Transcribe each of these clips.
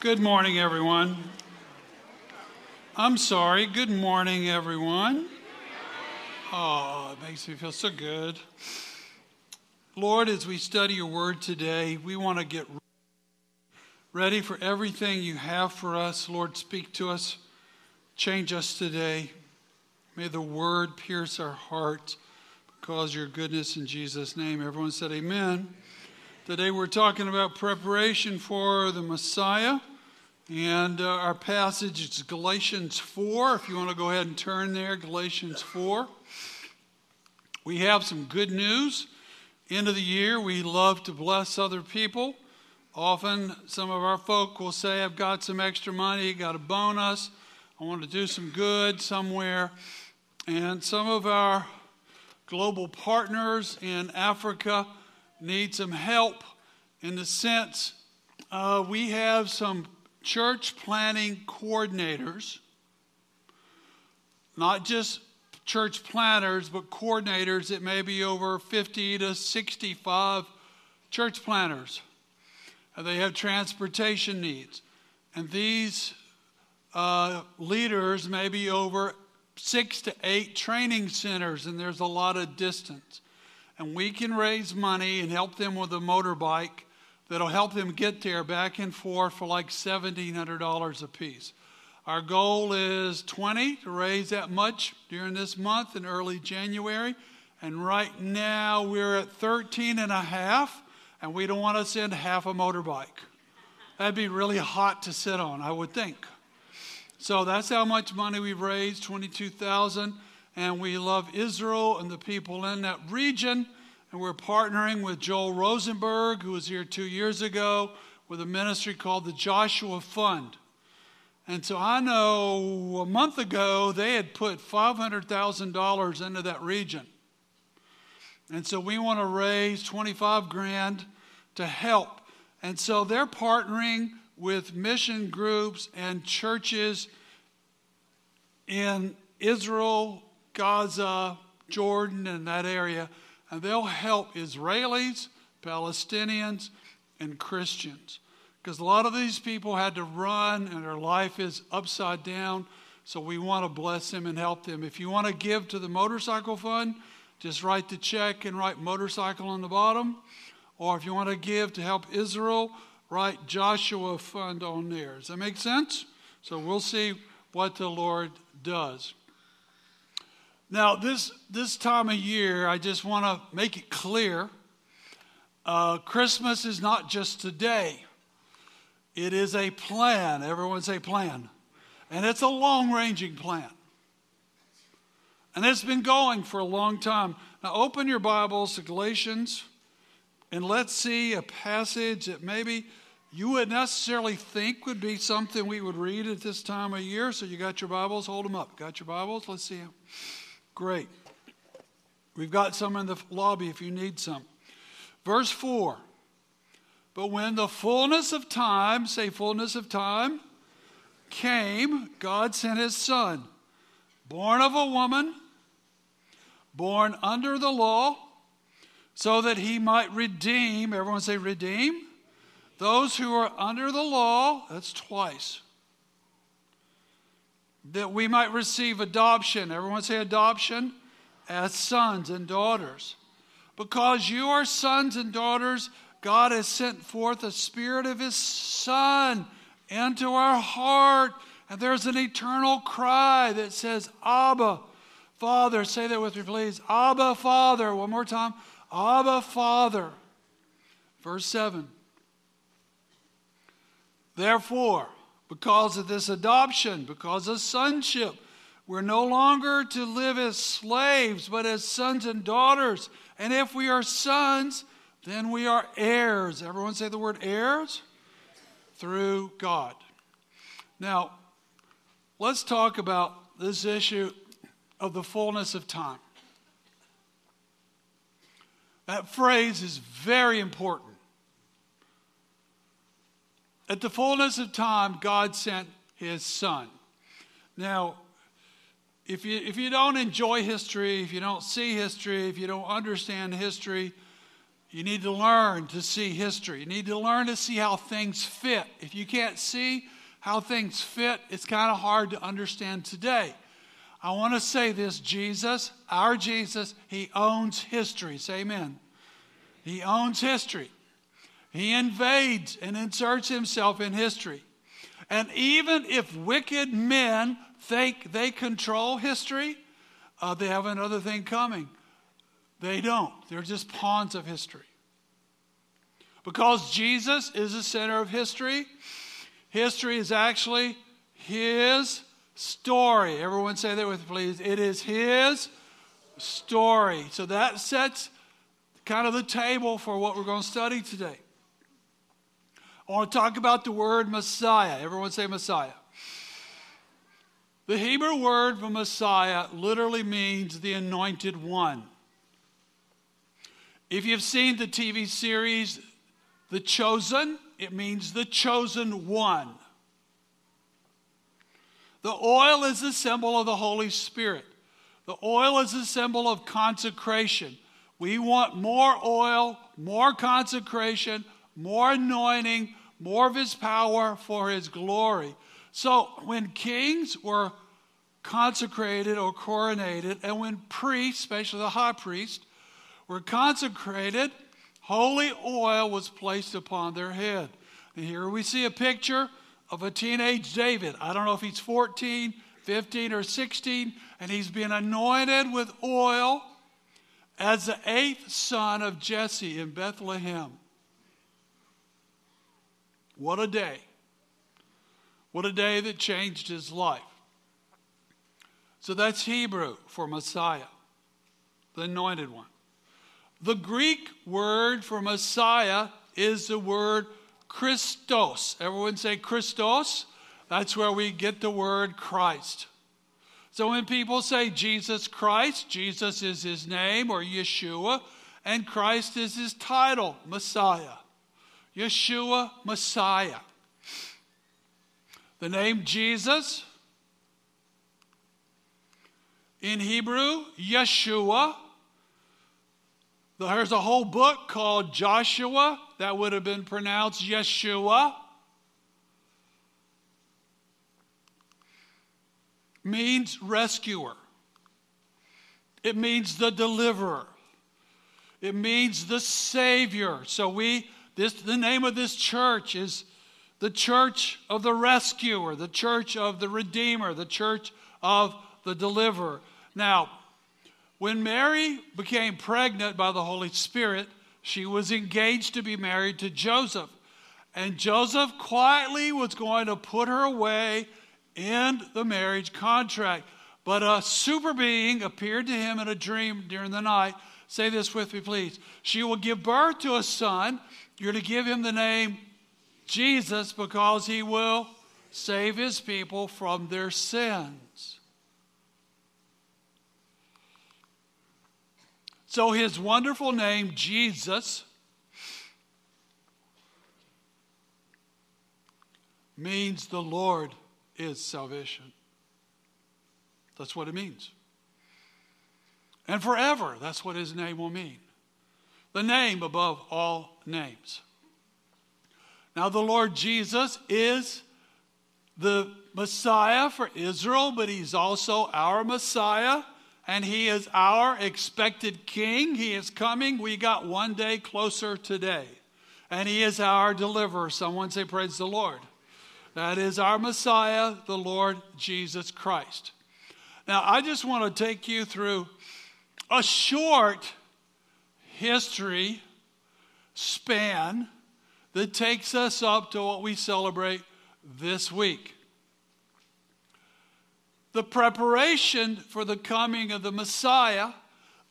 Good morning, everyone. I'm sorry. Good morning, everyone. Oh, it makes me feel so good. Lord, as we study your word today, we want to get ready for everything you have for us. Lord, speak to us, change us today. May the word pierce our heart because your goodness in Jesus' name. Everyone said, Amen. Today we're talking about preparation for the Messiah. And uh, our passage is Galatians 4. If you want to go ahead and turn there, Galatians 4. We have some good news. End of the year, we love to bless other people. Often, some of our folk will say, I've got some extra money, got a bonus, I want to do some good somewhere. And some of our global partners in Africa need some help in the sense uh, we have some church planting coordinators, not just church planters, but coordinators that may be over 50 to 65 church planters. And they have transportation needs. And these uh, leaders may be over six to eight training centers, and there's a lot of distance. And we can raise money and help them with a motorbike that'll help them get there back and forth for like $1,700 a piece. Our goal is 20 to raise that much during this month in early January. And right now we're at 13 and a half, and we don't want to send half a motorbike. That'd be really hot to sit on, I would think. So that's how much money we've raised, 22,000. And we love Israel and the people in that region. And we're partnering with Joel Rosenberg, who was here two years ago, with a ministry called the Joshua Fund. And so I know a month ago they had put $500,000 into that region. And so we want to raise 25 grand to help. And so they're partnering with mission groups and churches in Israel, Gaza, Jordan, and that area and they'll help Israelis, Palestinians, and Christians. Because a lot of these people had to run and their life is upside down. So we want to bless them and help them. If you want to give to the motorcycle fund, just write the check and write motorcycle on the bottom. Or if you want to give to help Israel, write Joshua Fund on there. Does that make sense? So we'll see what the Lord does. Now, this, this time of year, I just want to make it clear uh, Christmas is not just today, it is a plan. Everyone say plan. And it's a long ranging plan. And it's been going for a long time. Now, open your Bibles to Galatians and let's see a passage that maybe you would necessarily think would be something we would read at this time of year. So, you got your Bibles? Hold them up. Got your Bibles? Let's see them. Great. We've got some in the lobby if you need some. Verse 4 But when the fullness of time, say fullness of time, came, God sent his son, born of a woman, born under the law, so that he might redeem, everyone say redeem, those who are under the law, that's twice that we might receive adoption. Everyone say adoption as sons and daughters. Because you are sons and daughters, God has sent forth the Spirit of His Son into our heart. And there's an eternal cry that says, Abba, Father. Say that with me, please. Abba, Father. One more time. Abba, Father. Verse 7. Therefore, because of this adoption, because of sonship. We're no longer to live as slaves, but as sons and daughters. And if we are sons, then we are heirs. Everyone say the word heirs? Through God. Now, let's talk about this issue of the fullness of time. That phrase is very important. At the fullness of time, God sent his son. Now, if you, if you don't enjoy history, if you don't see history, if you don't understand history, You need to learn to see history. You need to learn to see how things fit. If you can't see how things fit, it's kind of hard to understand today. I want to say this Jesus, our Jesus, he owns history. Say amen. He owns history. He invades and inserts himself in history. And even if wicked men think they control history, uh, they have another thing coming. They don't. They're just pawns of history. Because Jesus is the center of history, history is actually his story. Everyone say that with please. It is his story. So that sets kind of the table for what we're going to study today. I want to talk about the word Messiah. Everyone say Messiah. The Hebrew word for Messiah literally means the anointed one. If you've seen the TV series The Chosen, it means the chosen one. The oil is a symbol of the Holy Spirit. The oil is a symbol of consecration. We want more oil, more consecration, more anointing, more of his power for his glory. So when kings were consecrated or coronated, and when priests, especially the high priest, were consecrated, holy oil was placed upon their head. And here we see a picture of a teenage David. I don't know if he's 14, 15, or 16, and he's been anointed with oil as the eighth son of Jesse in Bethlehem. What a day. What a day that changed his life. So that's Hebrew for Messiah, the anointed one. The Greek word for Messiah is the word Christos. Everyone say Christos? That's where we get the word Christ. So when people say Jesus Christ, Jesus is his name or Yeshua, and Christ is his title, Messiah. Yeshua, Messiah. The name Jesus in Hebrew, Yeshua. There's a whole book called Joshua that would have been pronounced Yeshua. Means rescuer. It means the deliverer. It means the savior. So we this, the name of this church is the church of the rescuer, the church of the redeemer, the church of the deliverer. Now, when Mary became pregnant by the Holy Spirit, she was engaged to be married to Joseph. And Joseph quietly was going to put her away in the marriage contract. But a super being appeared to him in a dream during the night. Say this with me, please. She will give birth to a son, you're to give him the name Jesus because he will save his people from their sins. So his wonderful name, Jesus, means the Lord is salvation. That's what it means. And forever, that's what his name will mean the name above all names. Now, the Lord Jesus is the Messiah for Israel, but he's also our Messiah, and he is our expected king. He is coming. We got one day closer today, and he is our deliverer. Someone say, Praise the Lord. That is our Messiah, the Lord Jesus Christ. Now, I just want to take you through a short history span that takes us up to what we celebrate this week. The preparation for the coming of the Messiah,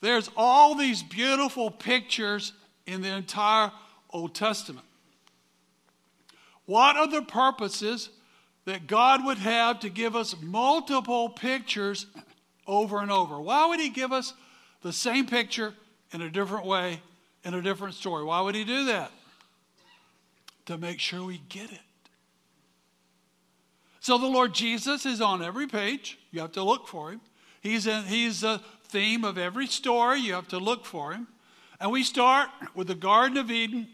there's all these beautiful pictures in the entire Old Testament. What are the purposes that God would have to give us multiple pictures over and over? Why would He give us the same picture in a different way, in a different story. Why would he do that? To make sure we get it. So the Lord Jesus is on every page. You have to look for him. He's, in, he's the theme of every story. You have to look for him. And we start with the Garden of Eden,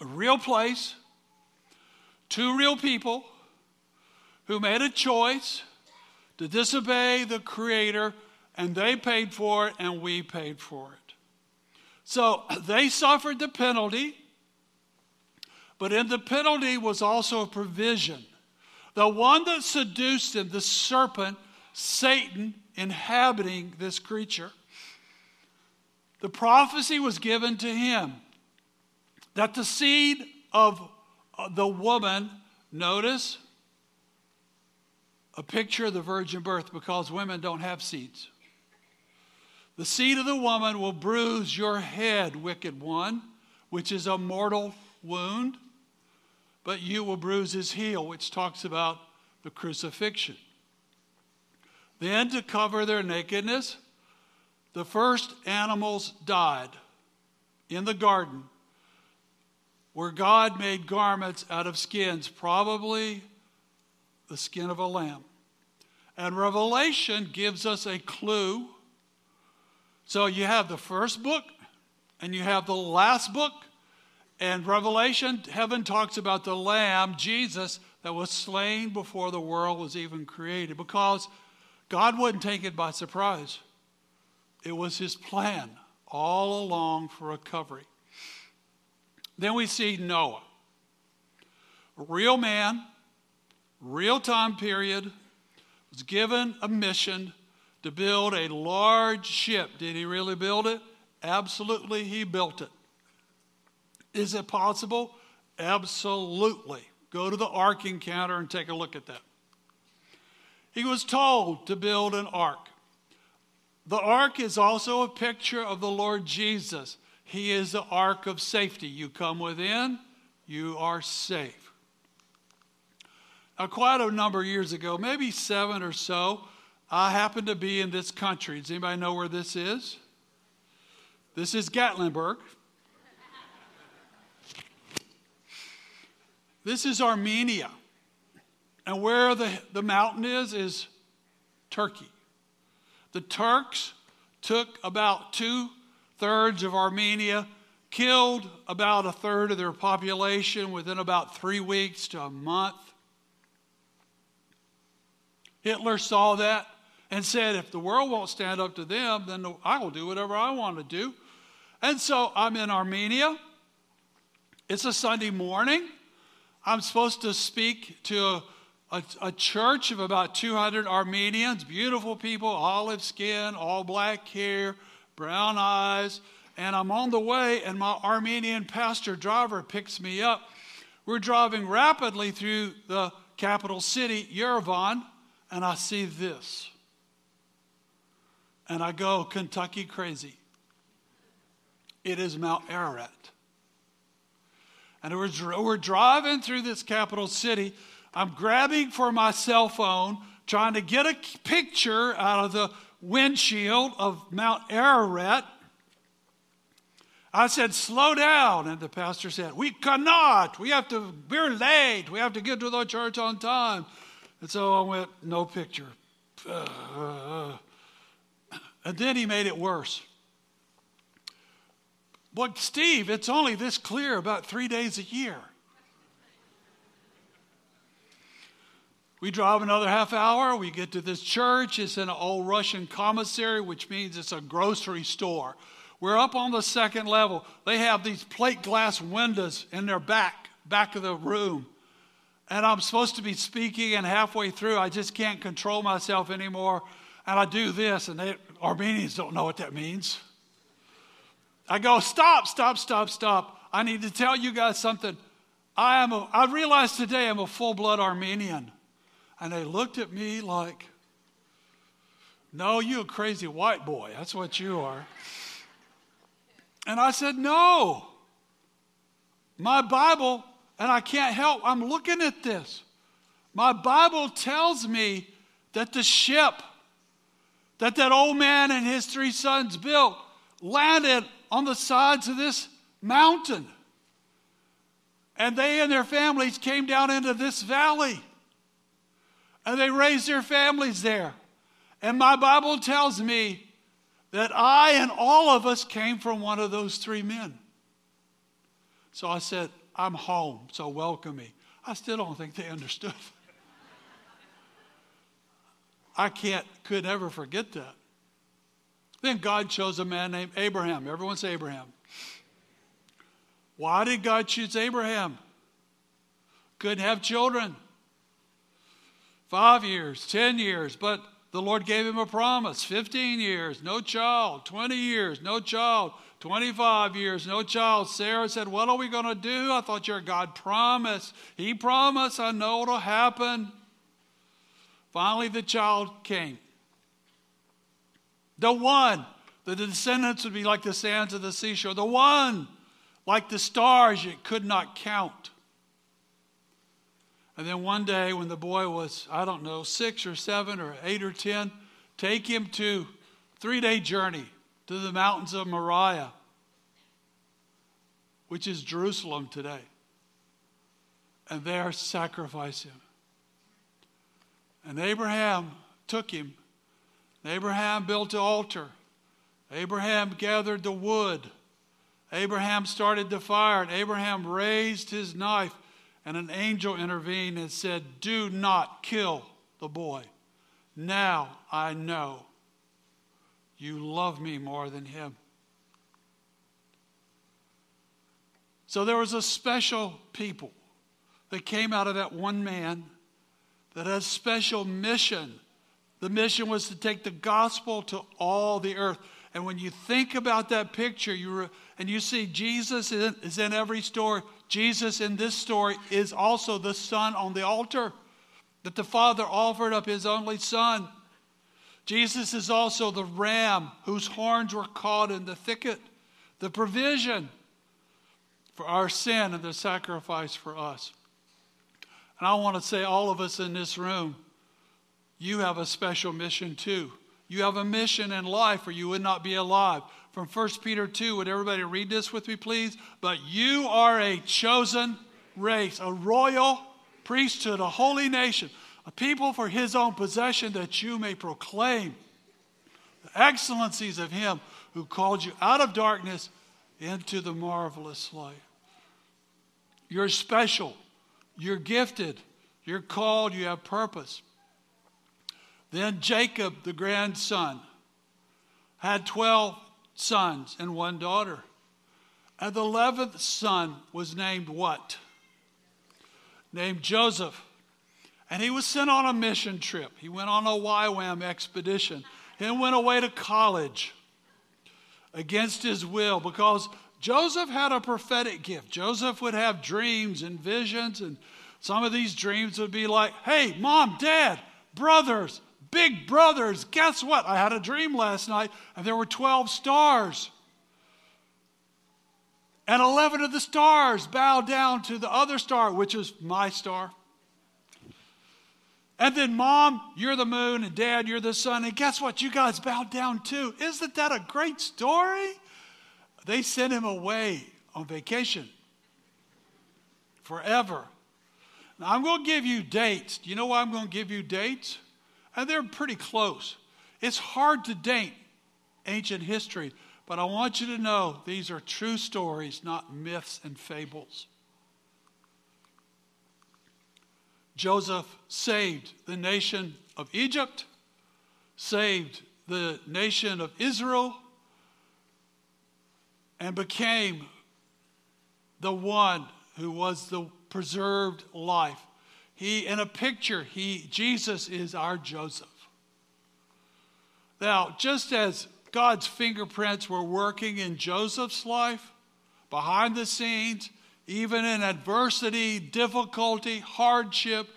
a real place, two real people who made a choice to disobey the Creator, and they paid for it, and we paid for it. So they suffered the penalty, but in the penalty was also a provision. The one that seduced him, the serpent, Satan, inhabiting this creature, the prophecy was given to him that the seed of uh, the woman, notice, a picture of the virgin birth because women don't have seeds. The seed of the woman will bruise your head, wicked one, which is a mortal wound, but you will bruise his heel, which talks about the crucifixion. Then, to cover their nakedness, the first animals died in the garden where God made garments out of skins, probably the skin of a lamb. And Revelation gives us a clue. So you have the first book and you have the last book. And Revelation, heaven talks about the Lamb, Jesus, that was slain before the world was even created because God wouldn't take it by surprise. It was his plan all along for recovery. Then we see Noah, real man, real time period, was given a mission to build a large ship. Did he really build it? Absolutely, he built it. Is it possible? Absolutely. Go to the ark encounter and take a look at that. He was told to build an ark. The ark is also a picture of the Lord Jesus. He is the ark of safety. You come within, you are safe. Now, quite a number of years ago, maybe seven or so, I happen to be in this country. Does anybody know where this is? This is Gatlinburg. This is Armenia. And where the, the mountain is, is Turkey. The Turks took about two thirds of Armenia, killed about a third of their population within about three weeks to a month. Hitler saw that and said, if the world won't stand up to them, then I will do whatever I want to do. And so I'm in Armenia. It's a Sunday morning. I'm supposed to speak to a a, church of about 200 Armenians, beautiful people, olive skin, all black hair, brown eyes. And I'm on the way, and my Armenian pastor driver picks me up. We're driving rapidly through the capital city, Yerevan, and I see this. And I go, Kentucky crazy. It is Mount Ararat. And we're, we're driving through this capital city I'm grabbing for my cell phone, trying to get a picture out of the windshield of Mount Ararat. I said, slow down. And the pastor said, we cannot. We have to, we're late. We have to get to the church on time. And so I went, no picture. Uh, uh, uh. And then he made it worse. But Steve, it's only this clear about three days a year. We drive another half hour. We get to this church. It's an old Russian commissary, which means it's a grocery store. We're up on the second level. They have these plate glass windows in their back, back of the room. And I'm supposed to be speaking, and halfway through, I just can't control myself anymore. And I do this, and they, Armenians don't know what that means. I go, stop, stop, stop, stop. I need to tell you guys something. I am a, I realize today I'm a full blood Armenian. And they looked at me like, No, you a crazy white boy. That's what you are. And I said, No. My Bible, and I can't help, I'm looking at this. My Bible tells me that the ship that that old man and his three sons built landed on the sides of this mountain. And they and their families came down into this valley and they raised their families there. And my Bible tells me that I and all of us came from one of those three men. So I said, I'm home, so welcome me. I still don't think they understood. I can't, could never forget that. Then God chose a man named Abraham. Everyone say Abraham. Why did God choose Abraham? Couldn't have children. Five years, 10 years, but the Lord gave him a promise 15 years, no child, 20 years, no child, 25 years, no child. Sarah said, What are we going to do? I thought your God promised. He promised, I know it'll happen. Finally, the child came. The one, the descendants would be like the sands of the seashore. The one, like the stars you could not count. And then one day, when the boy was, I don't know, six or seven or eight or ten, take him to three day journey to the mountains of Moriah, which is Jerusalem today. And there sacrifice him. And Abraham took him. Abraham built an altar. Abraham gathered the wood. Abraham started the fire. And Abraham raised his knife and an angel intervened and said, Do not kill the boy. Now I know you love me more than him. So there was a special people that came out of that one man that had a special mission. The mission was to take the gospel to all the earth. And when you think about that picture, you re- and you see Jesus is in, is in every story. Jesus in this story is also the Son on the altar, that the Father offered up His only Son. Jesus is also the ram whose horns were caught in the thicket, the provision for our sin and the sacrifice for us. And I want to say, all of us in this room, you have a special mission too. You have a mission in life or you would not be alive. From 1 Peter 2, would everybody read this with me, please? But you are a chosen race, a royal priesthood, a holy nation, a people for his own possession, that you may proclaim the excellencies of him who called you out of darkness into the marvelous light. You're special, you're gifted, you're called, you have purpose. Then Jacob, the grandson, had 12 sons and one daughter. And the 11th son was named what? Named Joseph. And he was sent on a mission trip. He went on a YWAM expedition. and went away to college against his will because Joseph had a prophetic gift. Joseph would have dreams and visions, and some of these dreams would be like, hey, mom, dad, brothers, big brothers, guess what? I had a dream last night and there were 12 stars. And 11 of the stars bowed down to the other star, which is my star. And then, mom, you're the moon, and dad, you're the sun. And guess what? You guys bowed down too. Isn't that a great story? They sent him away on vacation forever. Now, I'm going to give you dates. Do you know why I'm going to give you dates? And they're pretty close. It's hard to date ancient history, but I want you to know these are true stories, not myths and fables. Joseph saved the nation of Egypt, saved the nation of Israel, and became the one who was the preserved life he, in a picture, he, Jesus is our Joseph. Now, just as God's fingerprints were working in Joseph's life, behind the scenes, even in adversity, difficulty, hardship,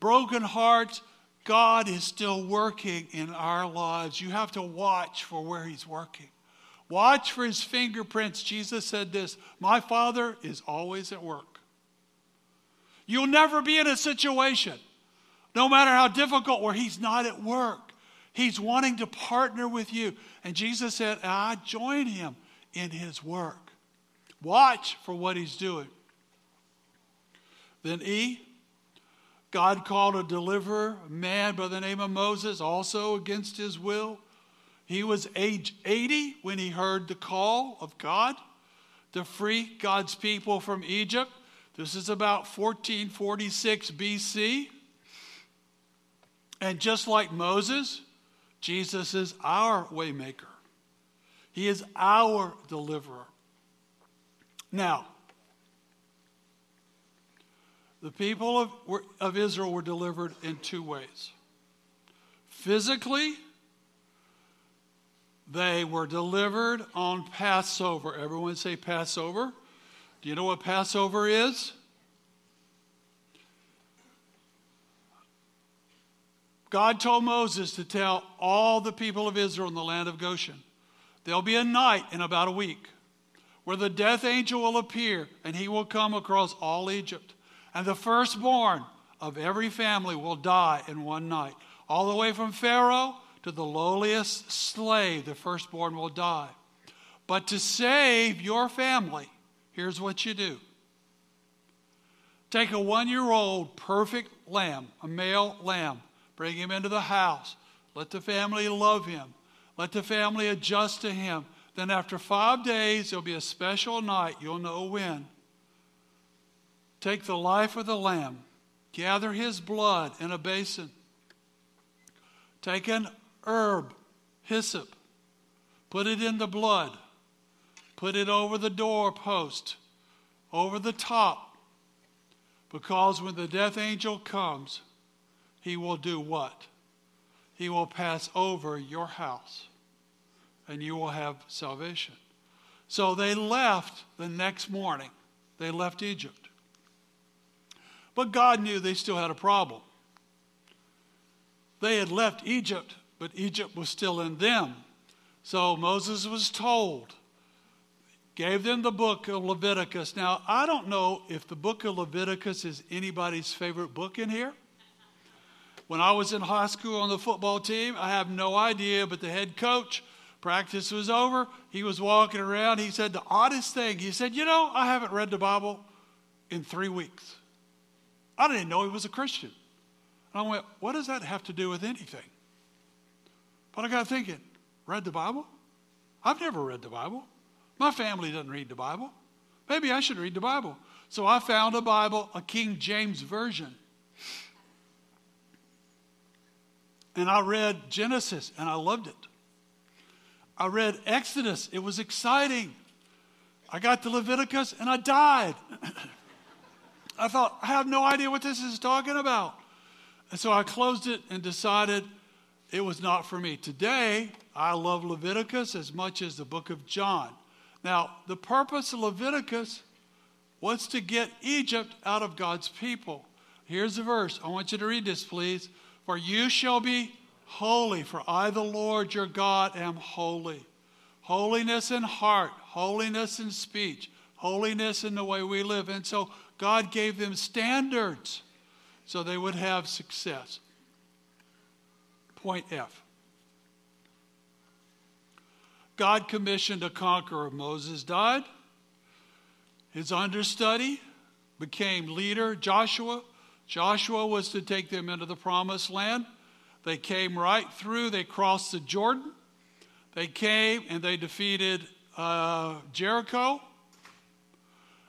broken hearts, God is still working in our lives. You have to watch for where He's working. Watch for His fingerprints. Jesus said this My Father is always at work. You'll never be in a situation, no matter how difficult, where He's not at work. He's wanting to partner with you. And Jesus said, I join Him in His work. Watch for what He's doing. Then E, God called a deliverer, a man by the name of Moses, also against his will. He was age 80 when he heard the call of God to free God's people from Egypt. This is about 1446 BC. And just like Moses, Jesus is our waymaker. He is our deliverer. Now, the people of, of Israel were delivered in two ways. Physically, they were delivered on Passover. Everyone say Passover. Do you know what Passover is? God told Moses to tell all the people of Israel in the land of Goshen there'll be a night in about a week where the death angel will appear and he will come across all Egypt. And the firstborn of every family will die in one night. All the way from Pharaoh to the lowliest slave, the firstborn will die. But to save your family, here's what you do take a one year old perfect lamb, a male lamb, bring him into the house. Let the family love him. Let the family adjust to him. Then, after five days, there'll be a special night. You'll know when. Take the life of the lamb, gather his blood in a basin. Take an herb, hyssop, put it in the blood, put it over the doorpost, over the top, because when the death angel comes, he will do what? He will pass over your house and you will have salvation. So they left the next morning. They left Egypt. But God knew they still had a problem. They had left Egypt, but Egypt was still in them. So Moses was told, gave them the book of Leviticus. Now, I don't know if the book of Leviticus is anybody's favorite book in here. When I was in high school on the football team, I have no idea, but the head coach, practice was over. He was walking around. He said the oddest thing. He said, You know, I haven't read the Bible in three weeks. I didn't know he was a Christian. And I went, What does that have to do with anything? But I got thinking, Read the Bible? I've never read the Bible. My family doesn't read the Bible. Maybe I should read the Bible. So I found a Bible, a King James Version. And I read Genesis and I loved it. I read Exodus, it was exciting. I got to Leviticus and I died. I thought, I have no idea what this is talking about. And so I closed it and decided it was not for me. Today, I love Leviticus as much as the book of John. Now, the purpose of Leviticus was to get Egypt out of God's people. Here's the verse. I want you to read this, please. For you shall be holy, for I, the Lord your God, am holy. Holiness in heart, holiness in speech, holiness in the way we live. And so God gave them standards so they would have success. Point F. God commissioned a conqueror. Moses died. His understudy became leader, Joshua. Joshua was to take them into the promised land. They came right through, they crossed the Jordan. They came and they defeated uh, Jericho.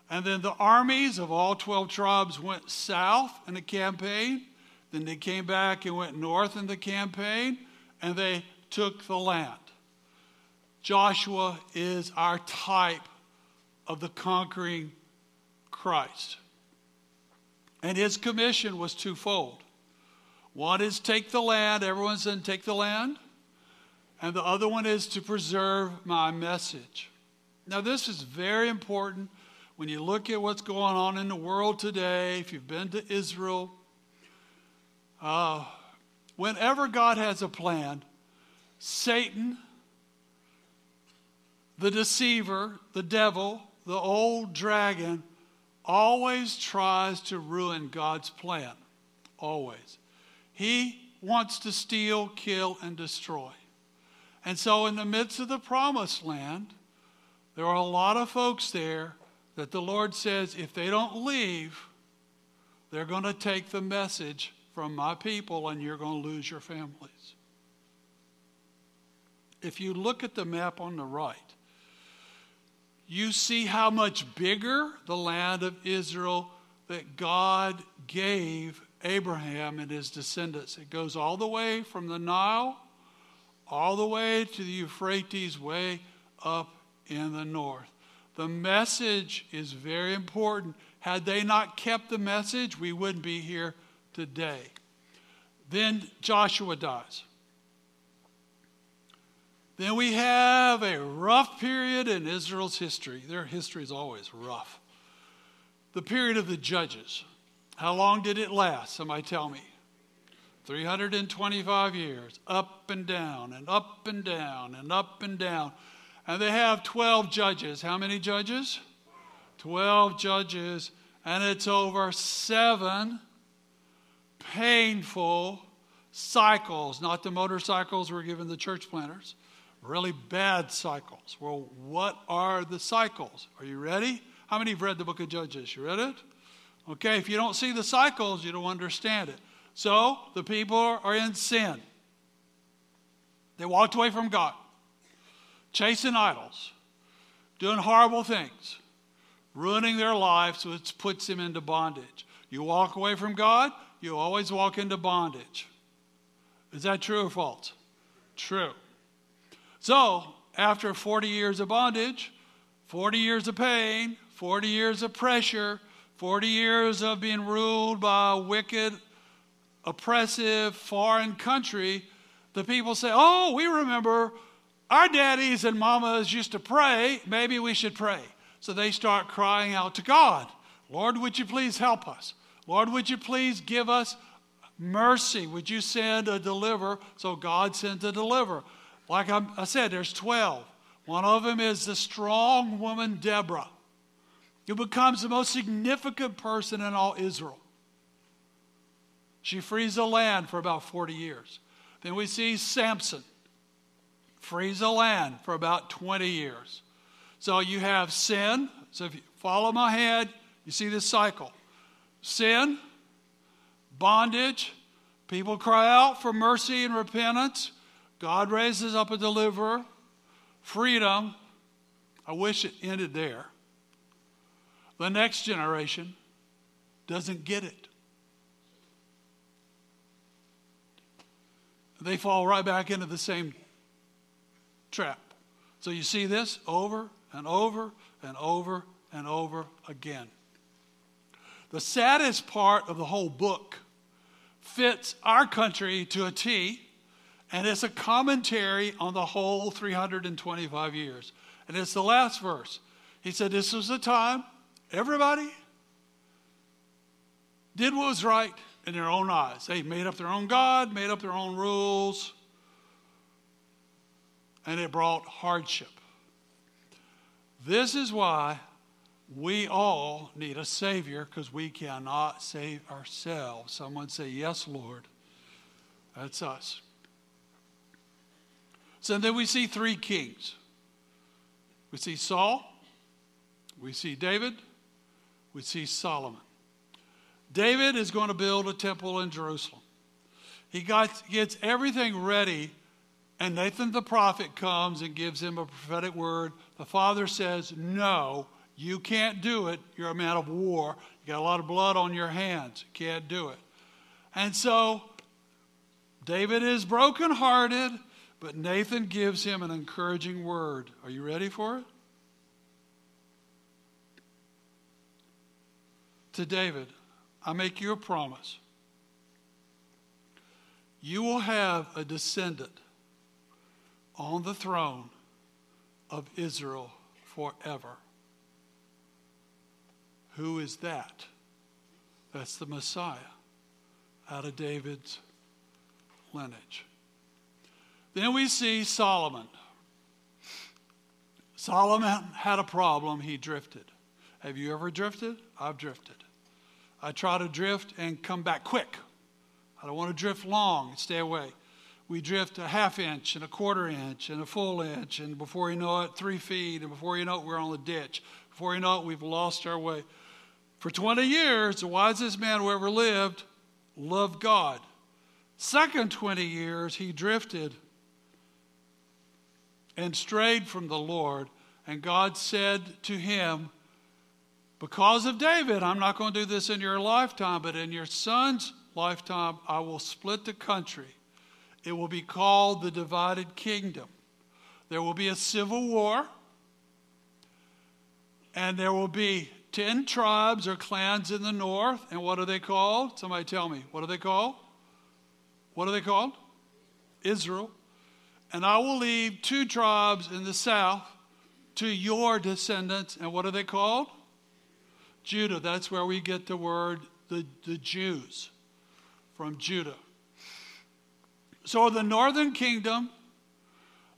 And then the armies of all 12 tribes went south in a campaign. Then they came back and went north in the campaign, and they took the land. Joshua is our type of the conquering Christ. And his commission was twofold. One is take the land, everyone said take the land. And the other one is to preserve my message. Now, this is very important when you look at what's going on in the world today. If you've been to Israel, uh, whenever God has a plan, Satan, the deceiver, the devil, the old dragon, always tries to ruin God's plan. Always. He wants to steal, kill, and destroy. And so, in the midst of the promised land, there are a lot of folks there that the Lord says if they don't leave, they're going to take the message from my people and you're going to lose your families. if you look at the map on the right, you see how much bigger the land of Israel that God gave Abraham and his descendants. It goes all the way from the Nile, all the way to the Euphrates, way up in the north. The message is very important. Had they not kept the message, we wouldn't be here today. Then Joshua dies. Then we have a rough period in Israel's history. Their history is always rough. The period of the judges. How long did it last? Somebody tell me. 325 years, up and down, and up and down, and up and down. And they have 12 judges. How many judges? 12 judges. And it's over seven painful cycles, not the motorcycles we're giving the church planters, really bad cycles. Well, what are the cycles? Are you ready? How many have read the book of Judges? You read it? Okay, if you don't see the cycles, you don't understand it. So the people are in sin. They walked away from God, chasing idols, doing horrible things, ruining their lives, which puts them into bondage. You walk away from God, you always walk into bondage. Is that true or false? True. So, after 40 years of bondage, 40 years of pain, 40 years of pressure, 40 years of being ruled by a wicked, oppressive, foreign country, the people say, Oh, we remember our daddies and mamas used to pray. Maybe we should pray. So they start crying out to God Lord, would you please help us? Lord, would you please give us mercy? Would you send a deliverer? So God sent a deliverer. Like I said, there's 12. One of them is the strong woman, Deborah, who becomes the most significant person in all Israel. She frees the land for about 40 years. Then we see Samson frees the land for about 20 years. So you have sin. So if you follow my head, you see this cycle sin, bondage, people cry out for mercy and repentance. God raises up a deliverer, freedom. I wish it ended there. The next generation doesn't get it. They fall right back into the same trap. So you see this over and over and over and over again. The saddest part of the whole book fits our country to a T, and it's a commentary on the whole 325 years. And it's the last verse. He said, This was the time everybody did what was right in their own eyes. They made up their own God, made up their own rules, and it brought hardship. This is why we all need a Savior because we cannot save ourselves. Someone say, Yes, Lord. That's us. So then we see three kings we see Saul, we see David, we see Solomon. David is going to build a temple in Jerusalem. He got, gets everything ready, and Nathan the prophet comes and gives him a prophetic word. The father says, No, you can't do it. You're a man of war. You got a lot of blood on your hands. You can't do it. And so David is brokenhearted, but Nathan gives him an encouraging word. Are you ready for it? To David, I make you a promise. You will have a descendant on the throne of Israel forever. Who is that? That's the Messiah out of David's lineage. Then we see Solomon. Solomon had a problem, he drifted. Have you ever drifted? I've drifted. I try to drift and come back quick. I don't want to drift long stay away. We drift a half inch and a quarter inch and a full inch, and before you know it, three feet, and before you know it, we're on the ditch. Before you know it, we've lost our way. For 20 years, the wisest man who ever lived loved God. Second 20 years, he drifted and strayed from the Lord. And God said to him, Because of David, I'm not going to do this in your lifetime, but in your son's lifetime, I will split the country. It will be called the divided kingdom. There will be a civil war, and there will be 10 tribes or clans in the north. And what are they called? Somebody tell me. What are they called? What are they called? Israel. And I will leave two tribes in the south to your descendants. And what are they called? Judah. That's where we get the word the, the Jews from Judah. So the northern kingdom,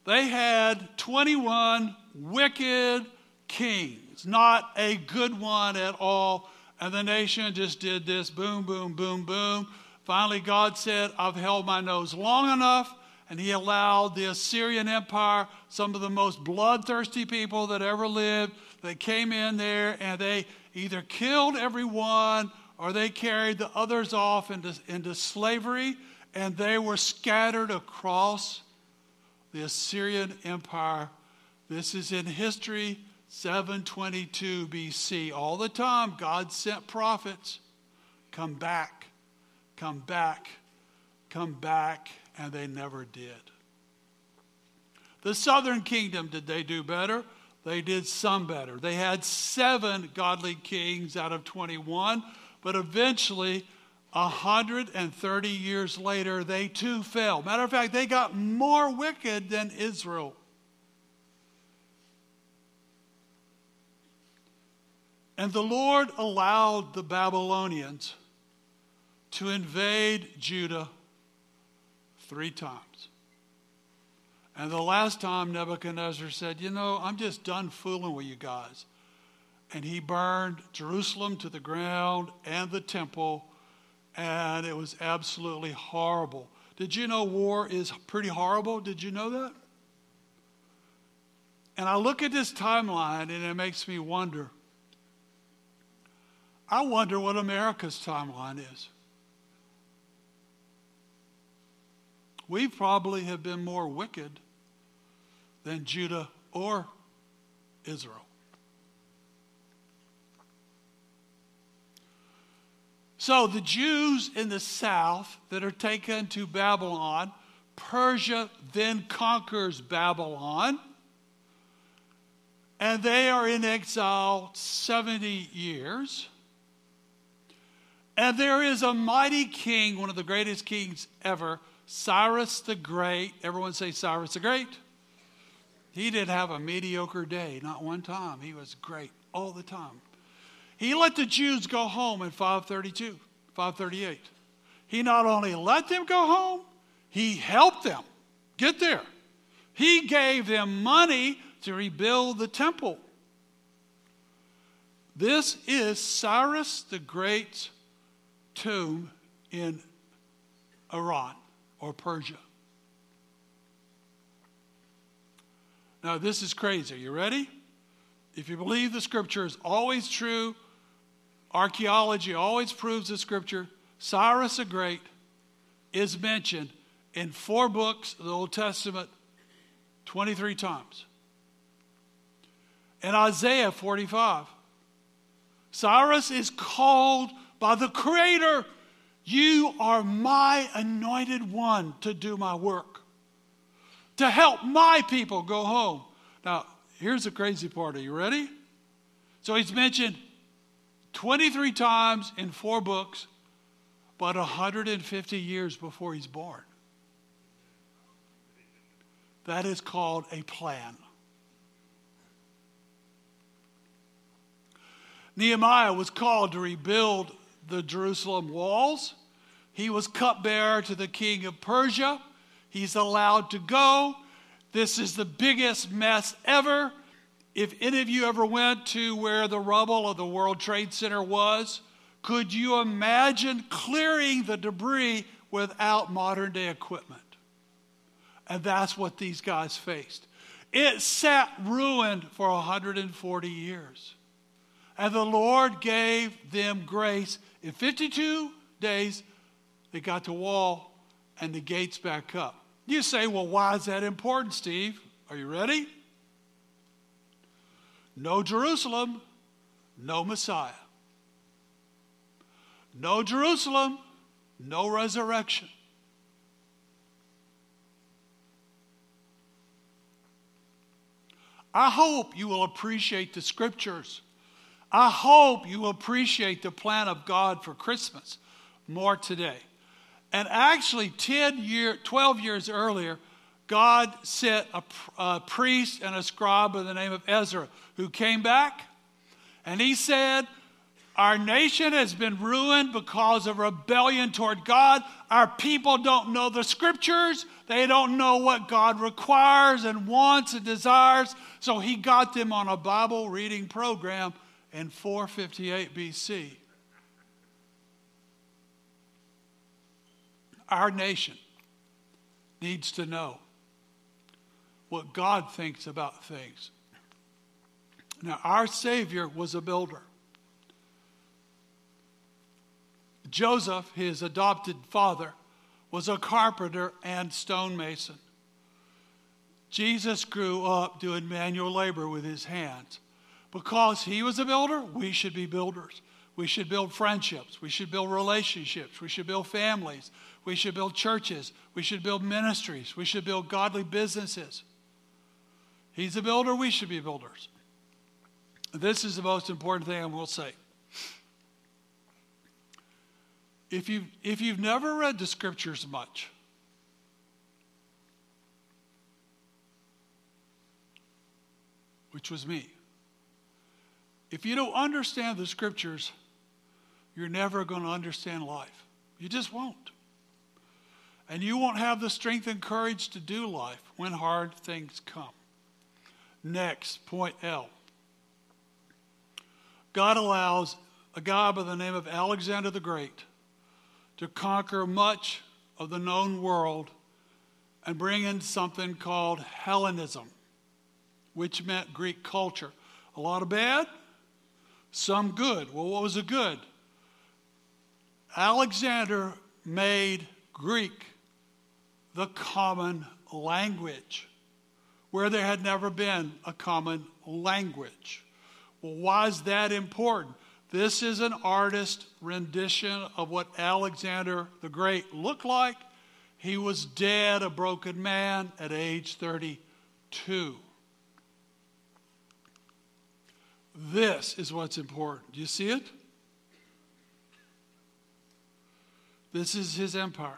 they had 21 wicked kings, not a good one at all. And the nation just did this boom, boom, boom, boom. Finally, God said, I've held my nose long enough and he allowed the Assyrian Empire, some of the most bloodthirsty people that ever lived, they came in there and they either killed everyone or they carried the others off into, into slavery, and they were scattered across the Assyrian Empire. This is in history, 722 BC. All the time, God sent prophets come back, come back, come back and they never did. The southern kingdom, did they do better? They did some better. They had seven godly kings out of 21, but eventually, 130 years later, they too fell. Matter of fact, they got more wicked than Israel. And the Lord allowed the Babylonians to invade Judah three times. And the last time Nebuchadnezzar said, You know, I'm just done fooling with you guys. And he burned Jerusalem to the ground and the temple, and it was absolutely horrible. Did you know war is pretty horrible? Did you know that? And I look at this timeline and it makes me wonder. I wonder what America's timeline is. we probably have been more wicked than Judah or Israel. So the Jews in the south that are taken to Babylon, Persia then conquers Babylon, and they are in exile 70 years. And there is a mighty king, one of the greatest kings ever, Cyrus the Great, everyone say Cyrus the Great. He didn't have a mediocre day, not one time. He was great all the time. He let the Jews go home in 532, 538. He not only let them go home, he helped them get there. He gave them money to rebuild the temple. This is Cyrus the Great's tomb in Iran or Persia. Now, this is crazy. Are you ready? If you believe the scripture is always true, archaeology always proves the scripture, Cyrus the Great is mentioned in four books of the Old Testament 23 times. In Isaiah 45, Cyrus is called by the Creator you are my anointed one to do my work, to help my people go home. Now, here's the crazy part. Are you ready? So he's mentioned 23 times in four books, but 150 years before he's born. That is called a plan. Nehemiah was called to rebuild the Jerusalem walls. He was cupbearer to the king of Persia. He's allowed to go. This is the biggest mess ever. If any of you ever went to where the rubble of the World Trade Center was, could you imagine clearing the debris without modern day equipment? And that's what these guys faced. It sat ruined for 140 years. And the Lord gave them grace. In 52 days, they got the wall and the gates back up. You say, well, why is that important, Steve? Are you ready? No Jerusalem, no Messiah. No Jerusalem, no resurrection. I hope you will appreciate the scriptures. I hope you appreciate the plan of God for Christmas more today. And actually, 10 year, 12 years earlier, God sent a, a priest and a scribe by the name of Ezra who came back and he said, Our nation has been ruined because of rebellion toward God. Our people don't know the scriptures, they don't know what God requires and wants and desires. So he got them on a Bible reading program in 458 BC. Our nation needs to know what God thinks about things. Now, our Savior was a builder. Joseph, his adopted father, was a carpenter and stonemason. Jesus grew up doing manual labor with his hands. Because he was a builder, we should be builders. We should build friendships. We should build relationships. We should build families. We should build churches. We should build ministries. We should build godly businesses. He's a builder, we should be builders. This is the most important thing I will say. If you've, if you've never read the scriptures much, which was me, if you don't understand the scriptures, you're never going to understand life. You just won't. And you won't have the strength and courage to do life when hard things come. Next, point L. God allows a guy by the name of Alexander the Great to conquer much of the known world and bring in something called Hellenism, which meant Greek culture. A lot of bad, some good. Well, what was the good? Alexander made Greek the common language where there had never been a common language. Well, why is that important? This is an artist rendition of what Alexander the Great looked like. He was dead, a broken man, at age 32. This is what's important. Do you see it? This is his empire.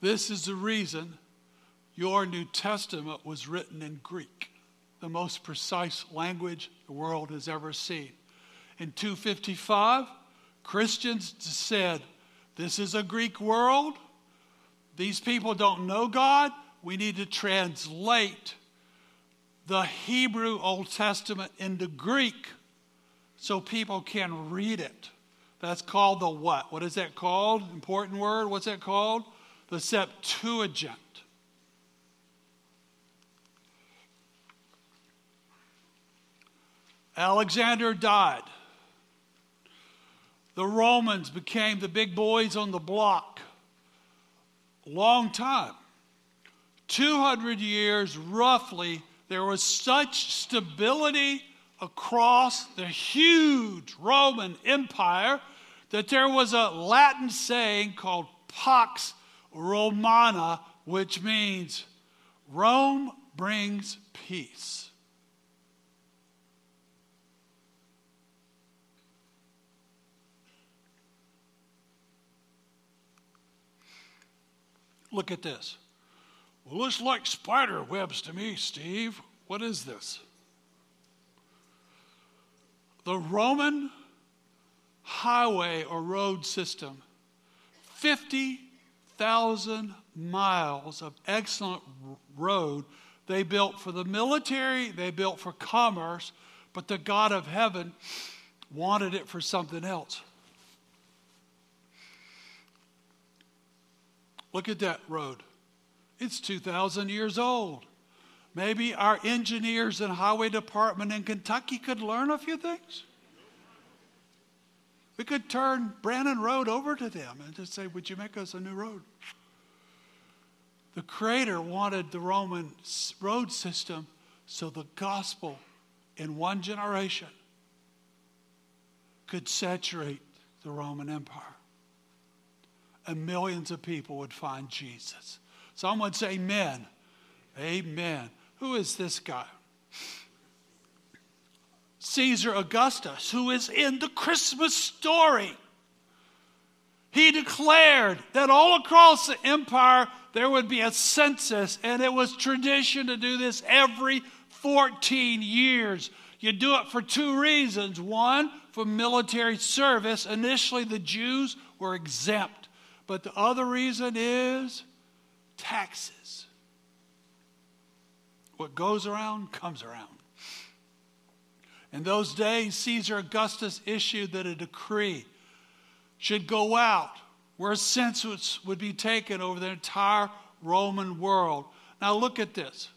This is the reason your New Testament was written in Greek, the most precise language the world has ever seen. In 255, Christians said, This is a Greek world. These people don't know God. We need to translate the Hebrew Old Testament into Greek so people can read it. That's called the what? What is that called? Important word. What's that called? the Septuagint. Alexander died. The Romans became the big boys on the block. Long time. 200 years roughly, there was such stability across the huge Roman Empire that there was a Latin saying called Pax Romana, which means Rome brings peace. Look at this. Well, looks like spider webs to me, Steve. What is this? The Roman highway or road system, 50 thousand miles of excellent road they built for the military, they built for commerce, but the God of heaven wanted it for something else. Look at that road. It's 2,000 years old. Maybe our engineers and highway department in Kentucky could learn a few things. We could turn Brannon Road over to them and just say, Would you make us a new road? The Creator wanted the Roman road system so the gospel in one generation could saturate the Roman Empire. And millions of people would find Jesus. Someone say, Amen. Amen. Who is this guy? Caesar Augustus, who is in the Christmas story. He declared that all across the empire there would be a census, and it was tradition to do this every 14 years. You do it for two reasons. One, for military service. Initially, the Jews were exempt, but the other reason is taxes. What goes around comes around. In those days, Caesar Augustus issued that a decree should go out where a census would be taken over the entire Roman world. Now, look at this.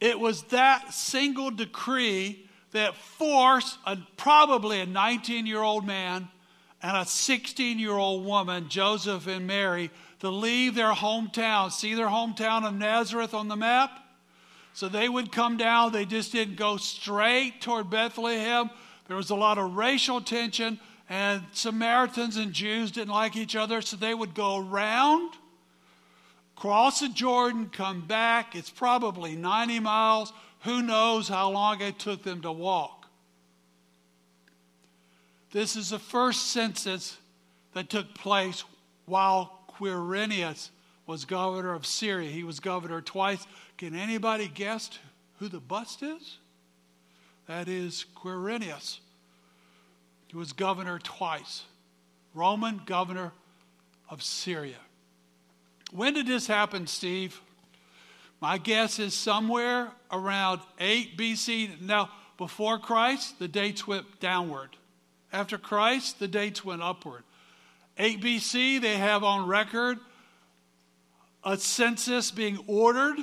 It was that single decree that forced a, probably a 19 year old man and a 16 year old woman, Joseph and Mary, to leave their hometown. See their hometown of Nazareth on the map? So they would come down. They just didn't go straight toward Bethlehem. There was a lot of racial tension, and Samaritans and Jews didn't like each other, so they would go around, cross the Jordan, come back. It's probably 90 miles. Who knows how long it took them to walk? This is the first census that took place while Quirinius was governor of Syria. He was governor twice. Can anybody guess who the bust is? That is Quirinius. He was governor twice, Roman governor of Syria. When did this happen, Steve? My guess is somewhere around 8 BC. Now, before Christ, the dates went downward. After Christ, the dates went upward. 8 BC, they have on record a census being ordered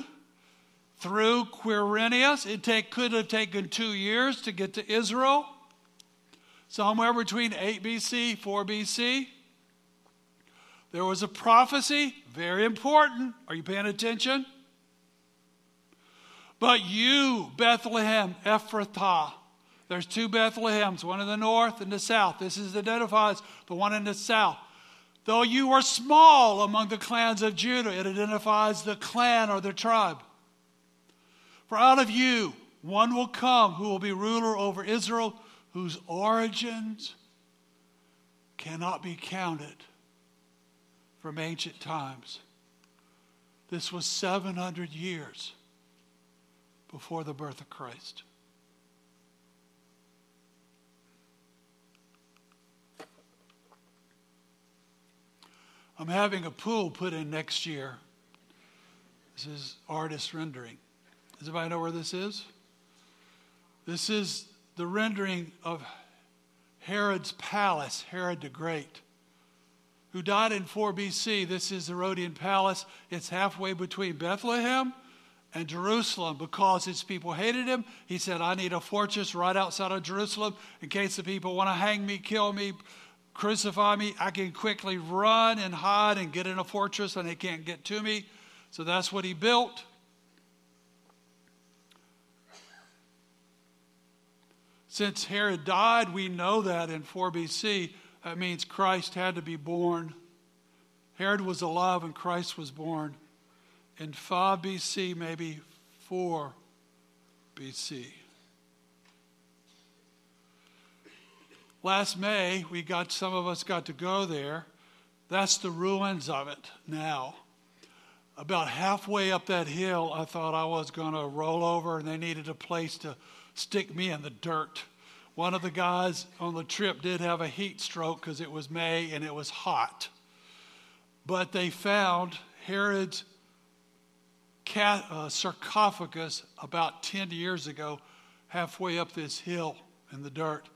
through Quirinius. It take, could have taken two years to get to Israel, somewhere between 8 BC, 4 BC. There was a prophecy, very important. Are you paying attention? But you, Bethlehem, Ephrathah, there's two Bethlehems, one in the north and the south. This is identifies the one in the south. Though you are small among the clans of Judah, it identifies the clan or the tribe. For out of you one will come who will be ruler over Israel, whose origins cannot be counted from ancient times. This was 700 years before the birth of Christ. I'm having a pool put in next year. This is artist rendering. Does anybody know where this is? This is the rendering of Herod's palace, Herod the Great, who died in 4 BC. This is the Herodian palace. It's halfway between Bethlehem and Jerusalem because its people hated him. He said, I need a fortress right outside of Jerusalem in case the people want to hang me, kill me, crucify me. I can quickly run and hide and get in a fortress and they can't get to me. So that's what he built. Since Herod died, we know that in 4 BC. That means Christ had to be born. Herod was alive when Christ was born in 5 BC, maybe 4 BC. Last May, we got some of us got to go there. That's the ruins of it now. About halfway up that hill, I thought I was going to roll over, and they needed a place to stick me in the dirt. One of the guys on the trip did have a heat stroke because it was May and it was hot. But they found Herod's uh, sarcophagus about 10 years ago, halfway up this hill in the dirt.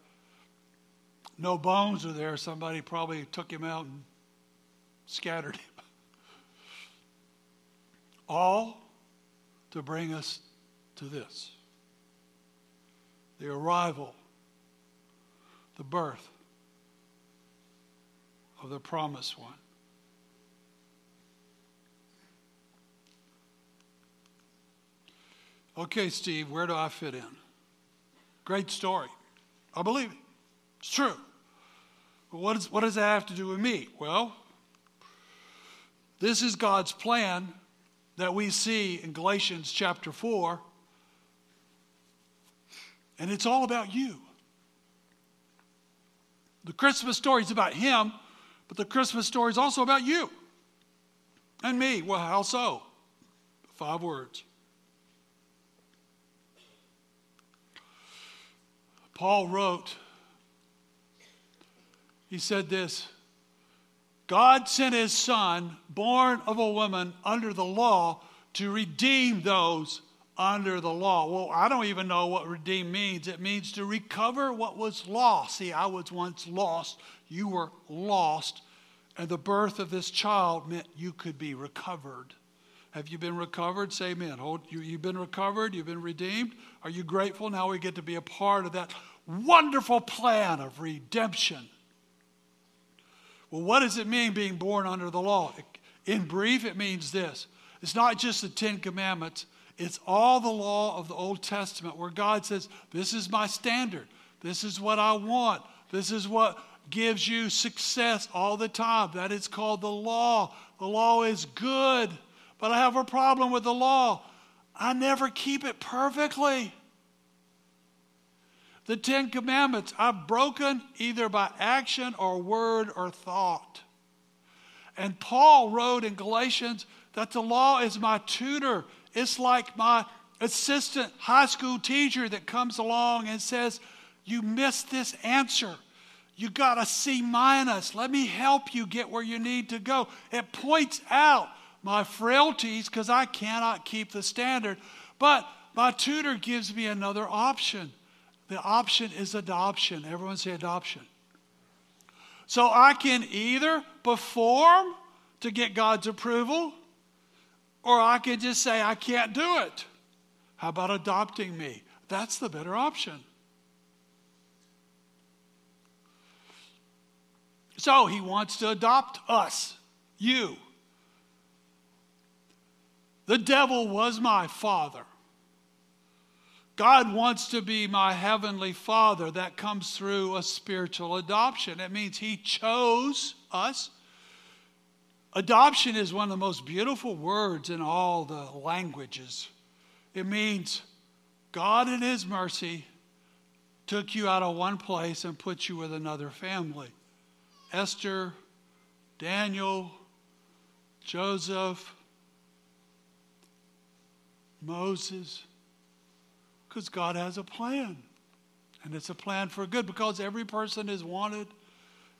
No bones are there. Somebody probably took him out and scattered him. All to bring us to this the arrival, the birth of the promised one. Okay, Steve, where do I fit in? Great story. I believe it. It's true. But what, is, what does that have to do with me? Well, this is God's plan that we see in Galatians chapter 4. And it's all about you. The Christmas story is about Him, but the Christmas story is also about you and me. Well, how so? Five words. Paul wrote, he said this God sent his son, born of a woman under the law, to redeem those under the law. Well, I don't even know what redeem means. It means to recover what was lost. See, I was once lost. You were lost. And the birth of this child meant you could be recovered. Have you been recovered? Say amen. Hold, you, you've been recovered. You've been redeemed. Are you grateful? Now we get to be a part of that wonderful plan of redemption. Well, what does it mean being born under the law? In brief, it means this it's not just the Ten Commandments, it's all the law of the Old Testament where God says, This is my standard. This is what I want. This is what gives you success all the time. That is called the law. The law is good, but I have a problem with the law. I never keep it perfectly. The Ten Commandments I've broken either by action or word or thought. And Paul wrote in Galatians that the law is my tutor. It's like my assistant high school teacher that comes along and says, You missed this answer. You got a C minus. Let me help you get where you need to go. It points out my frailties because I cannot keep the standard. But my tutor gives me another option. The option is adoption. Everyone say adoption. So I can either perform to get God's approval, or I can just say, I can't do it. How about adopting me? That's the better option. So he wants to adopt us, you. The devil was my father. God wants to be my heavenly father. That comes through a spiritual adoption. It means he chose us. Adoption is one of the most beautiful words in all the languages. It means God, in his mercy, took you out of one place and put you with another family. Esther, Daniel, Joseph, Moses. Because God has a plan. And it's a plan for good because every person is wanted.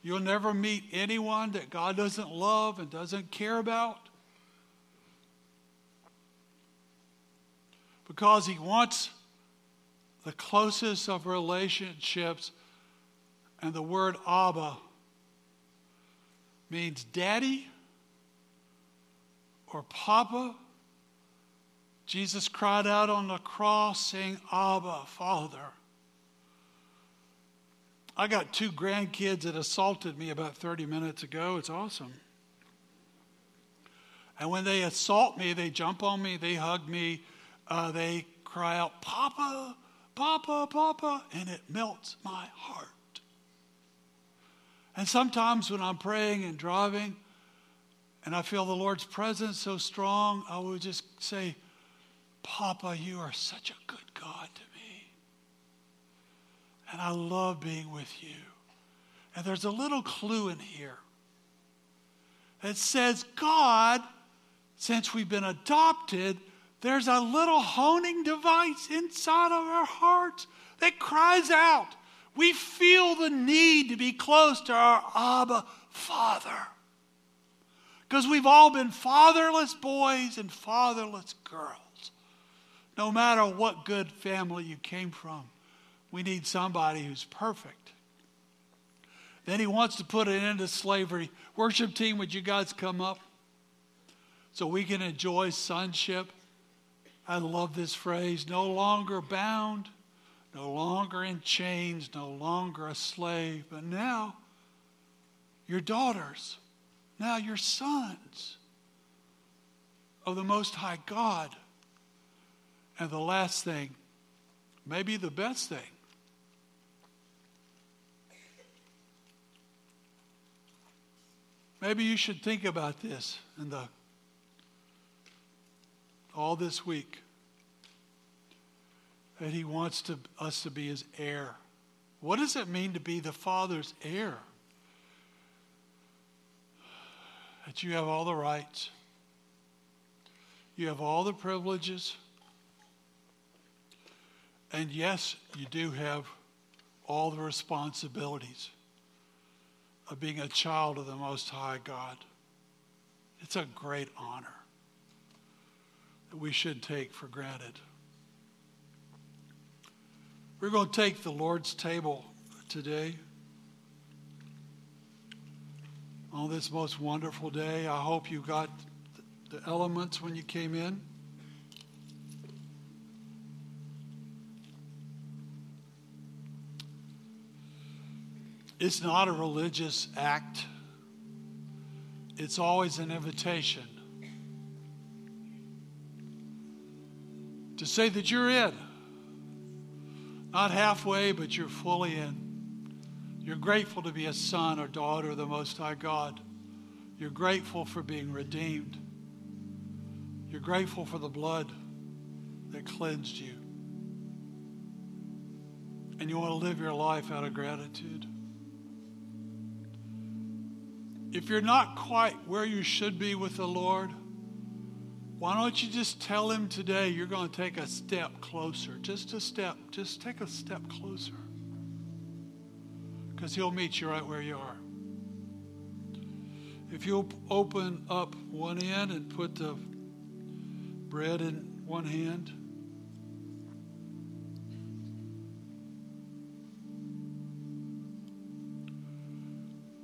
You'll never meet anyone that God doesn't love and doesn't care about. Because He wants the closest of relationships. And the word Abba means daddy or papa. Jesus cried out on the cross saying, Abba, Father. I got two grandkids that assaulted me about 30 minutes ago. It's awesome. And when they assault me, they jump on me, they hug me, uh, they cry out, Papa, Papa, Papa, and it melts my heart. And sometimes when I'm praying and driving and I feel the Lord's presence so strong, I will just say, Papa, you are such a good God to me. And I love being with you. And there's a little clue in here that says, God, since we've been adopted, there's a little honing device inside of our hearts that cries out, we feel the need to be close to our Abba Father. Because we've all been fatherless boys and fatherless girls. No matter what good family you came from, we need somebody who's perfect. Then he wants to put an end to slavery. Worship team, would you guys come up so we can enjoy sonship? I love this phrase no longer bound no longer in chains, no longer a slave, but now your daughters, now your sons of the Most High God. And the last thing, maybe the best thing, maybe you should think about this in the all this week that he wants to, us to be his heir. What does it mean to be the Father's heir? That you have all the rights, you have all the privileges, and yes, you do have all the responsibilities of being a child of the Most High God. It's a great honor that we should take for granted. We're going to take the Lord's table today on this most wonderful day. I hope you got the elements when you came in. It's not a religious act. It's always an invitation to say that you're in. Not halfway, but you're fully in. You're grateful to be a son or daughter of the Most High God. You're grateful for being redeemed. You're grateful for the blood that cleansed you. And you want to live your life out of gratitude. If you're not quite where you should be with the Lord, why don't you just tell him today you're going to take a step closer? Just a step. Just take a step closer. Because he'll meet you right where you are. If you'll open up one end and put the bread in one hand.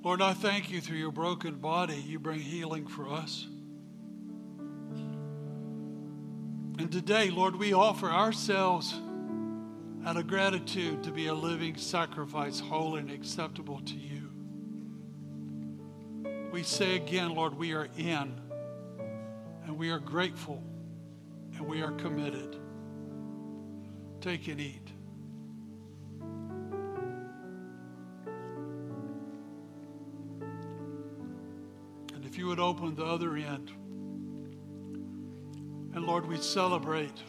Lord, I thank you through your broken body, you bring healing for us. And today, Lord, we offer ourselves out of gratitude to be a living sacrifice, holy and acceptable to you. We say again, Lord, we are in, and we are grateful, and we are committed. Take and eat. You would open the other end, and Lord, we celebrate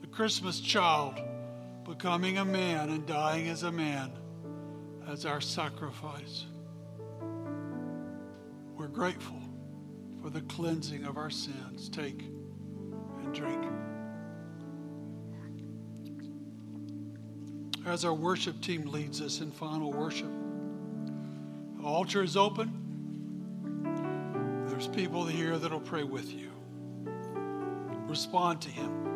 the Christmas child becoming a man and dying as a man as our sacrifice. We're grateful for the cleansing of our sins. Take and drink. As our worship team leads us in final worship, altar is open. There's people here that'll pray with you. Respond to Him.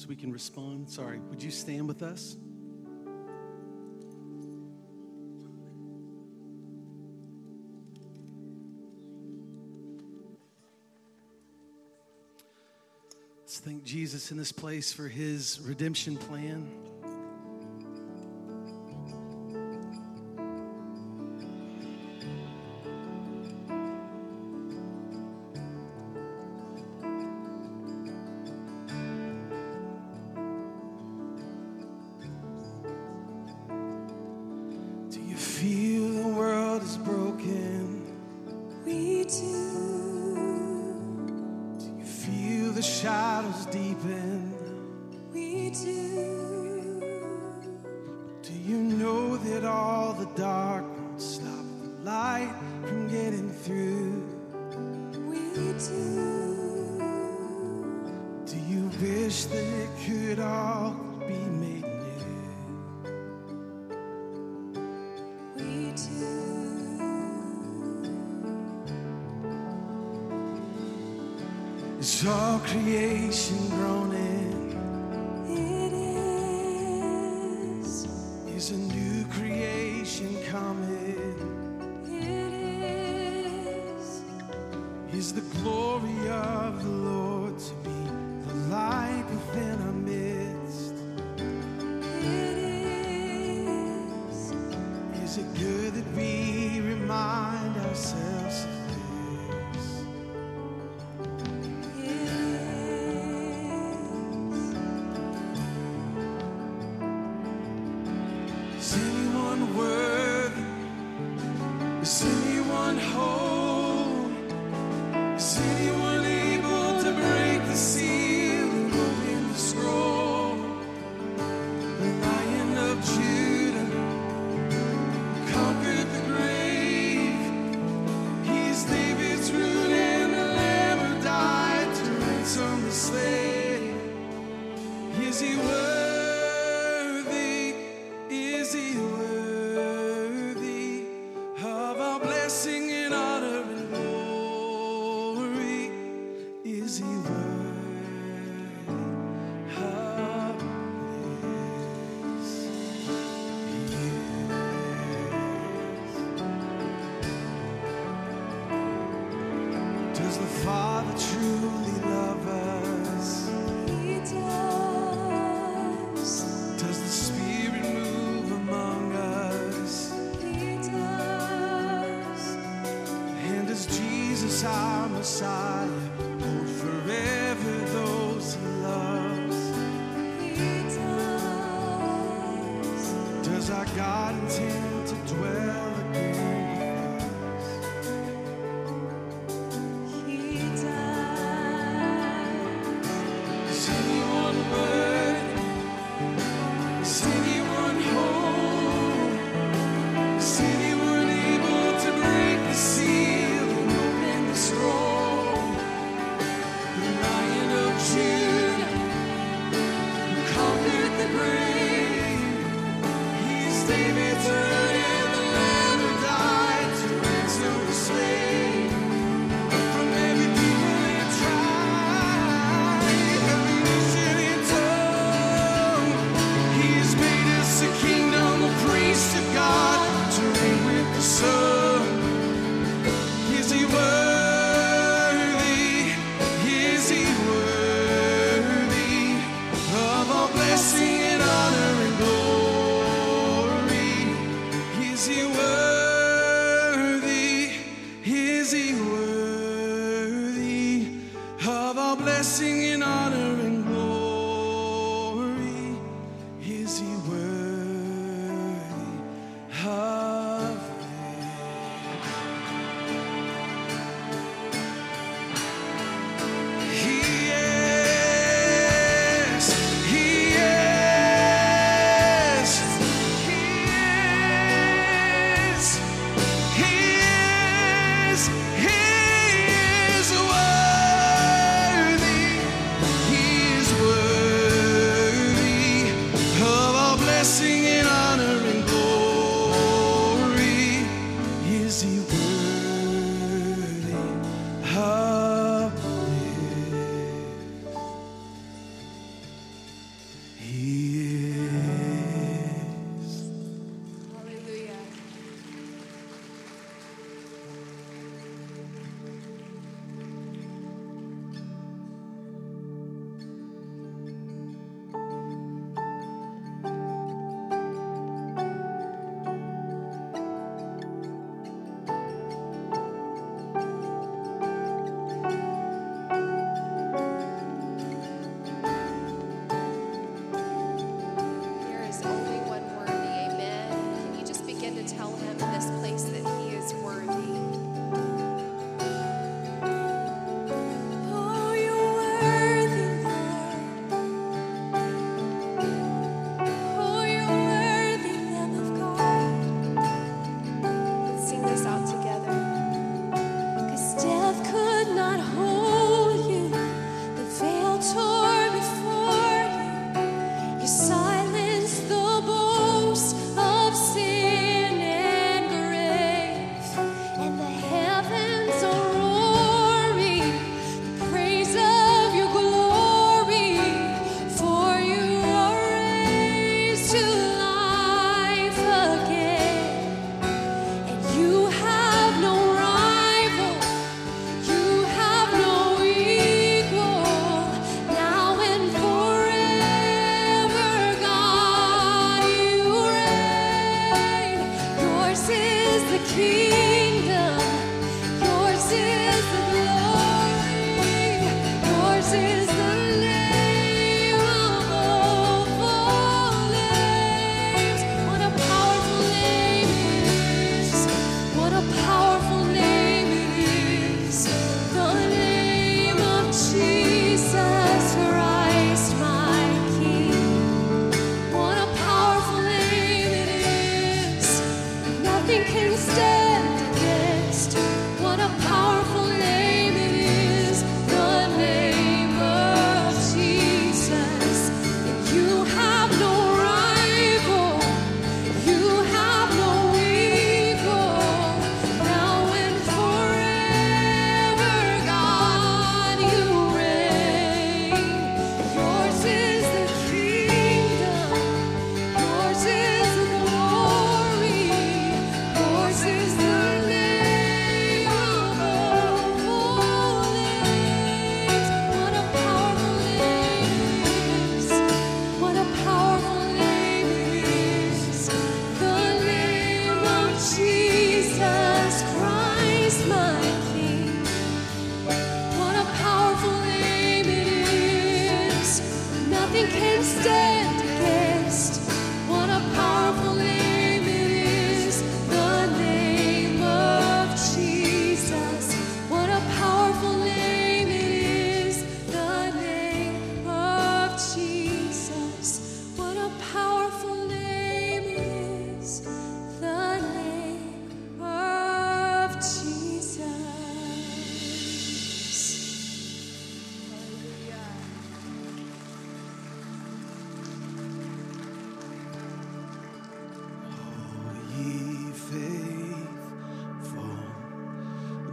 So we can respond. Sorry, would you stand with us? Let's thank Jesus in this place for his redemption plan.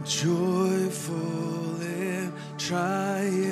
joyful and triumphant.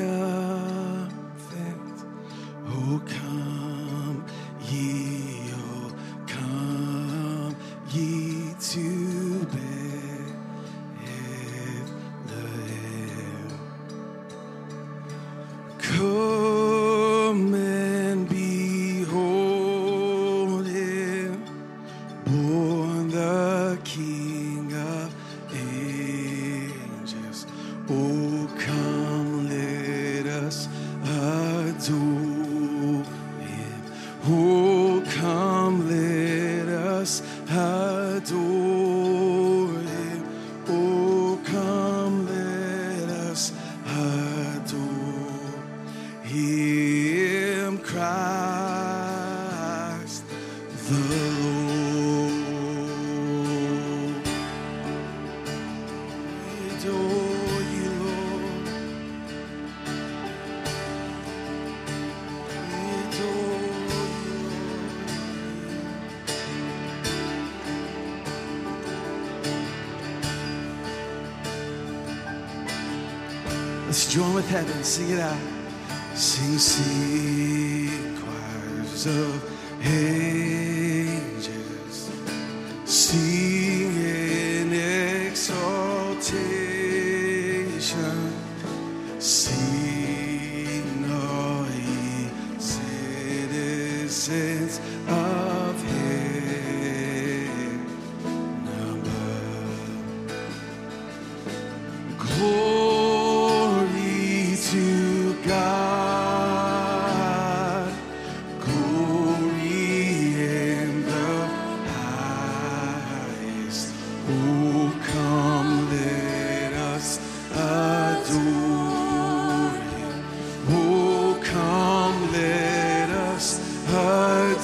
join with heaven, sing it out, sing, sing.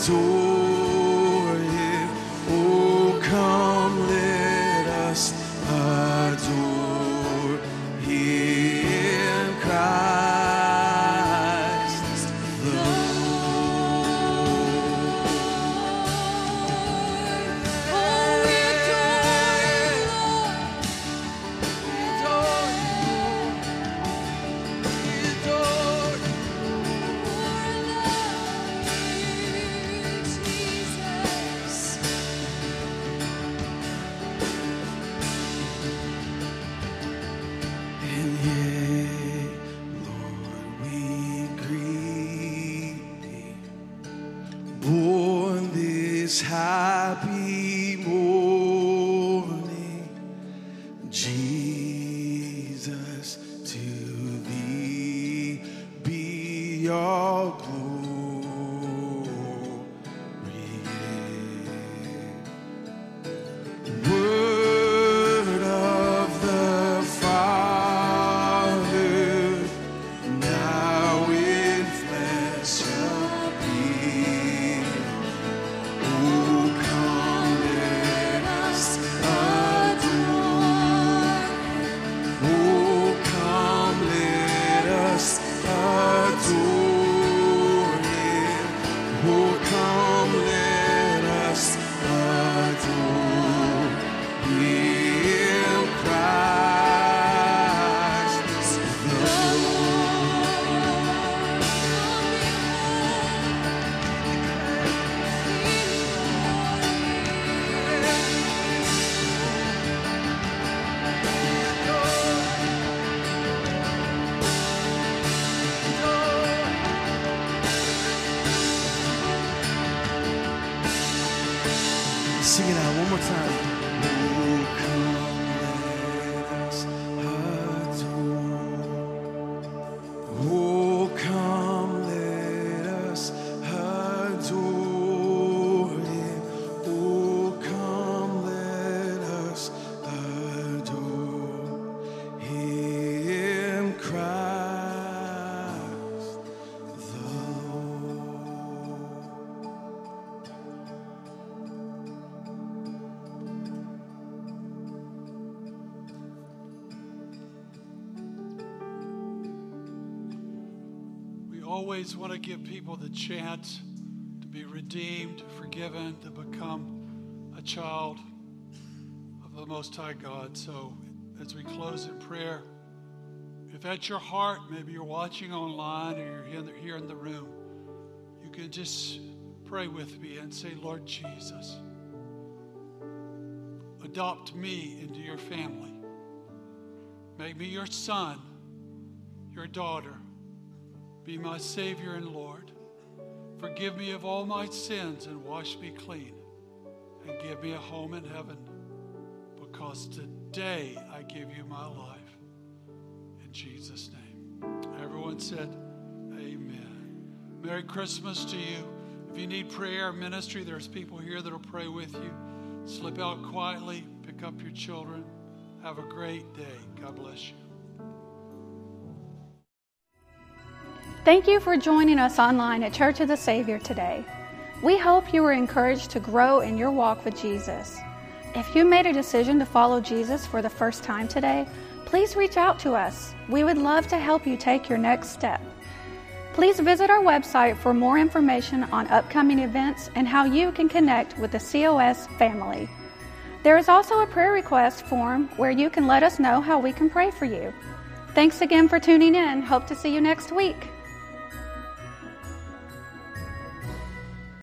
azul. Always want to give people the chance to be redeemed, forgiven, to become a child of the Most High God. So, as we close in prayer, if that's your heart, maybe you're watching online or you're here in the, here in the room, you can just pray with me and say, Lord Jesus, adopt me into your family. Make me your son, your daughter. Be my Savior and Lord. Forgive me of all my sins and wash me clean. And give me a home in heaven. Because today I give you my life. In Jesus' name. Everyone said, Amen. Merry Christmas to you. If you need prayer or ministry, there's people here that'll pray with you. Slip out quietly, pick up your children. Have a great day. God bless you. Thank you for joining us online at Church of the Savior today. We hope you were encouraged to grow in your walk with Jesus. If you made a decision to follow Jesus for the first time today, please reach out to us. We would love to help you take your next step. Please visit our website for more information on upcoming events and how you can connect with the COS family. There is also a prayer request form where you can let us know how we can pray for you. Thanks again for tuning in. Hope to see you next week.